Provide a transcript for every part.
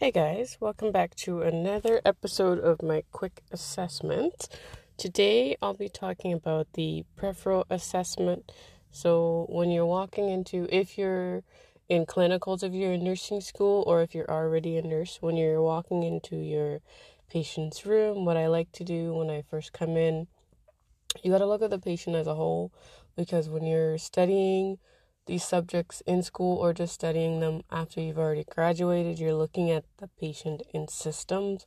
Hey guys, welcome back to another episode of my quick assessment. Today I'll be talking about the peripheral assessment. So, when you're walking into, if you're in clinicals, if you're in nursing school, or if you're already a nurse, when you're walking into your patient's room, what I like to do when I first come in, you got to look at the patient as a whole because when you're studying, these subjects in school or just studying them after you've already graduated, you're looking at the patient in systems.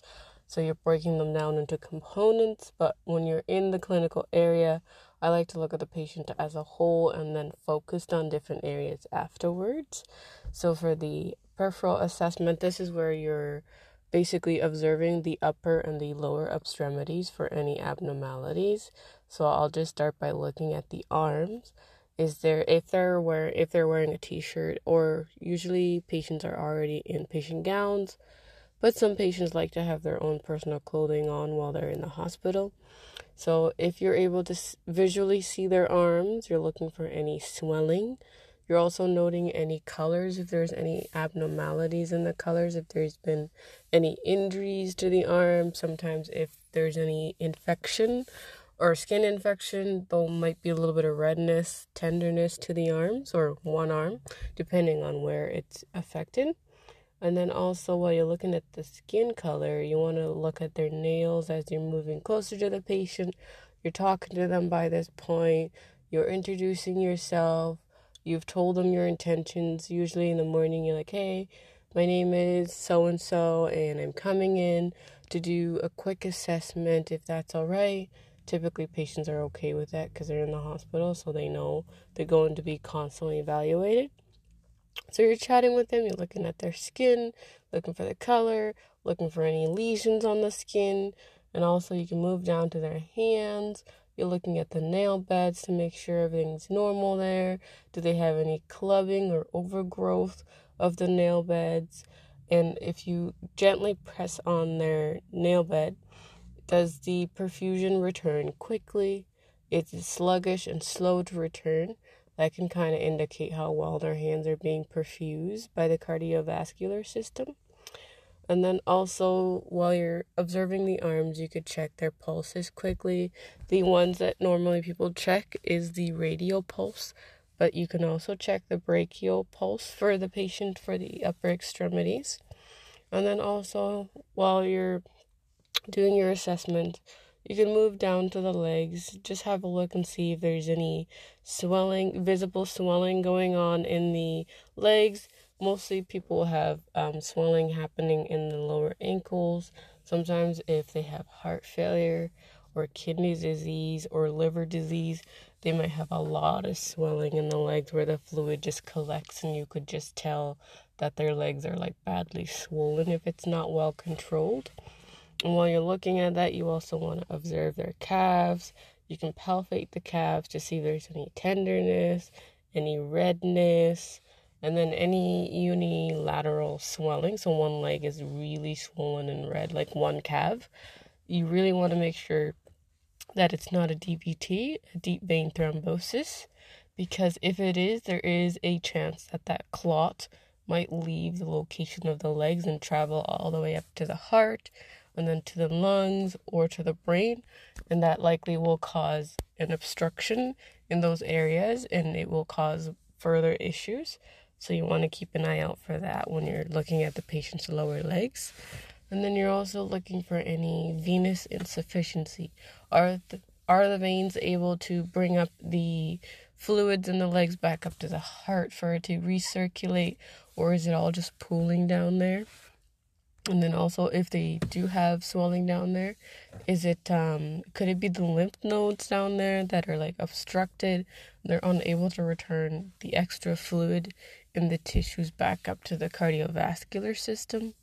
So you're breaking them down into components. But when you're in the clinical area, I like to look at the patient as a whole and then focused on different areas afterwards. So for the peripheral assessment, this is where you're basically observing the upper and the lower extremities for any abnormalities. So I'll just start by looking at the arms is there if they're wear if they're wearing a t-shirt or usually patients are already in patient gowns but some patients like to have their own personal clothing on while they're in the hospital. So if you're able to visually see their arms you're looking for any swelling. You're also noting any colors if there's any abnormalities in the colors if there's been any injuries to the arm sometimes if there's any infection or skin infection, there might be a little bit of redness, tenderness to the arms or one arm, depending on where it's affected. And then also, while you're looking at the skin color, you want to look at their nails as you're moving closer to the patient. You're talking to them by this point, you're introducing yourself, you've told them your intentions. Usually in the morning, you're like, hey, my name is so and so, and I'm coming in to do a quick assessment if that's all right typically patients are okay with that because they're in the hospital so they know they're going to be constantly evaluated. So you're chatting with them you're looking at their skin looking for the color looking for any lesions on the skin and also you can move down to their hands. You're looking at the nail beds to make sure everything's normal there. Do they have any clubbing or overgrowth of the nail beds? And if you gently press on their nail bed does the perfusion return quickly? Is it sluggish and slow to return? That can kind of indicate how well their hands are being perfused by the cardiovascular system. And then also, while you're observing the arms, you could check their pulses quickly. The ones that normally people check is the radial pulse, but you can also check the brachial pulse for the patient for the upper extremities. And then also, while you're doing your assessment, you can move down to the legs. Just have a look and see if there's any swelling, visible swelling going on in the legs. Mostly people have um, swelling happening in the lower ankles. Sometimes, if they have heart failure or kidney disease or liver disease, they might have a lot of swelling in the legs where the fluid just collects, and you could just tell that their legs are like badly swollen if it's not well controlled. And while you're looking at that, you also want to observe their calves. You can palpate the calves to see if there's any tenderness, any redness, and then any unilateral swelling. So one leg is really swollen and red, like one calf. You really want to make sure that it's not a DVT, a deep vein thrombosis, because if it is, there is a chance that that clot might leave the location of the legs and travel all the way up to the heart and then to the lungs or to the brain, and that likely will cause an obstruction in those areas and it will cause further issues. So you want to keep an eye out for that when you're looking at the patient's lower legs. And then you're also looking for any venous insufficiency. Are the, are the veins able to bring up the fluids in the legs back up to the heart for it to recirculate, or is it all just pooling down there? And then also if they do have swelling down there is it um could it be the lymph nodes down there that are like obstructed? They're unable to return the extra fluid in the tissues back up to the cardiovascular system.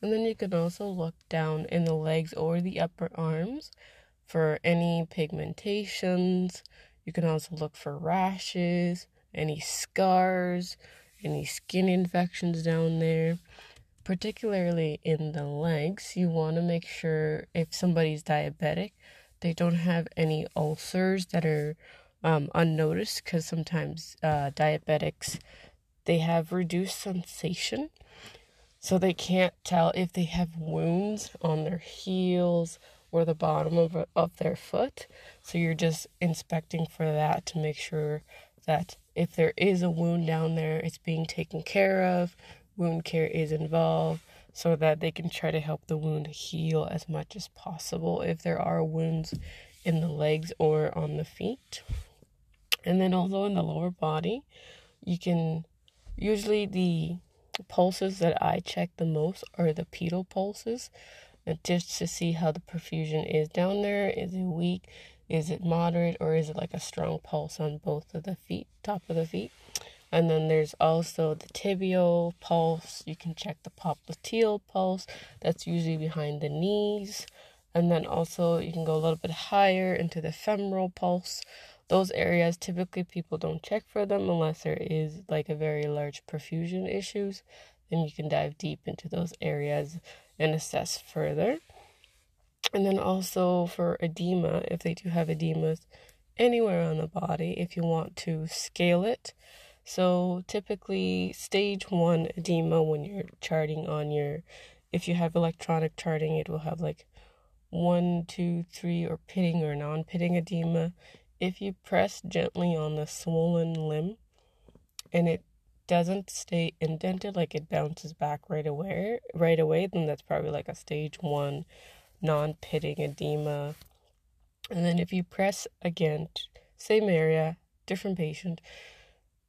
And then you can also look down in the legs or the upper arms for any pigmentations. You can also look for rashes any scars any skin infections down there particularly in the legs, you want to make sure if somebody's diabetic, they don't have any ulcers that are um, unnoticed because sometimes uh, diabetics they have reduced sensation. So they can't tell if they have wounds on their heels or the bottom of, of their foot. So you're just inspecting for that to make sure that if there is a wound down there, it's being taken care of, wound care is involved, so that they can try to help the wound heal as much as possible if there are wounds in the legs or on the feet. And then also in the lower body, you can usually the pulses that I check the most are the pedal pulses, uh, just to see how the perfusion is down there. Is it weak? Is it moderate? Or is it like a strong pulse on both of the feet, top of the feet? And then there's also the tibial pulse. You can check the popliteal pulse. That's usually behind the knees. And then also you can go a little bit higher into the femoral pulse. Those areas typically people don't check for them unless there is like a very large perfusion issues. Then you can dive deep into those areas and assess further. And then also for edema, if they do have edemas anywhere on the body, if you want to scale it. So typically, stage one edema when you're charting on your, if you have electronic charting, it will have like one, two, three, or pitting or non pitting edema. If you press gently on the swollen limb and it doesn't stay indented, like it bounces back right away, right away, then that's probably like a stage one non pitting edema. And then if you press again, same area, different patient.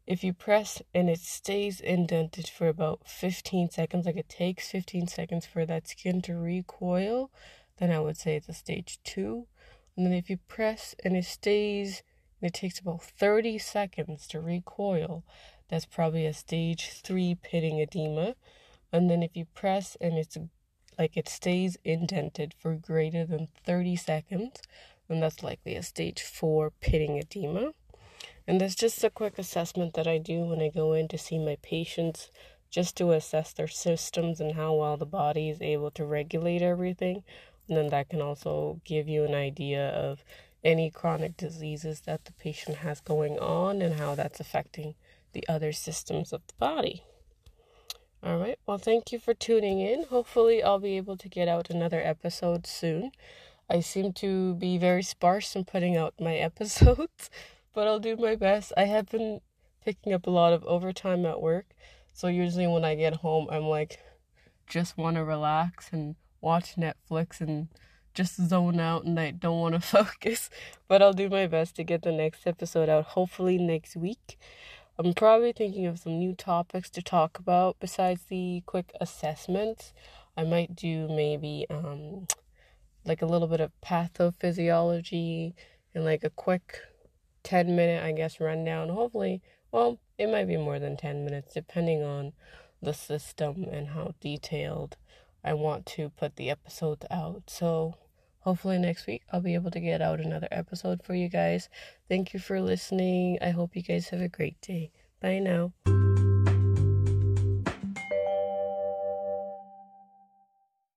If you press and it stays indented for about 15 seconds, like it takes 15 seconds for that skin to recoil, then I would say it's a stage two. And then if you press and it stays, and it takes about 30 seconds to recoil, that's probably a stage three pitting edema. And then if you press and it's like it stays indented for greater than 30 seconds, then that's likely a stage four pitting edema. And that's just a quick assessment that I do when I go in to see my patients just to assess their systems and how well the body is able to regulate everything. And then that can also give you an idea of any chronic diseases that the patient has going on and how that's affecting the other systems of the body. All right. Well, thank you for tuning in. Hopefully, I'll be able to get out another episode soon. I seem to be very sparse in putting out my episodes, but I'll do my best. I have been picking up a lot of overtime at work, so usually when I get home, I'm like, just want to relax and watch Netflix and just zone out and I don't want to focus. But I'll do my best to get the next episode out, hopefully next week. I'm probably thinking of some new topics to talk about besides the quick assessments. I might do maybe um, like a little bit of pathophysiology and like a quick 10 minute, I guess, rundown. Hopefully, well, it might be more than 10 minutes depending on the system and how detailed I want to put the episodes out. So, hopefully next week I'll be able to get out another episode for you guys. Thank you for listening. I hope you guys have a great day. Bye now.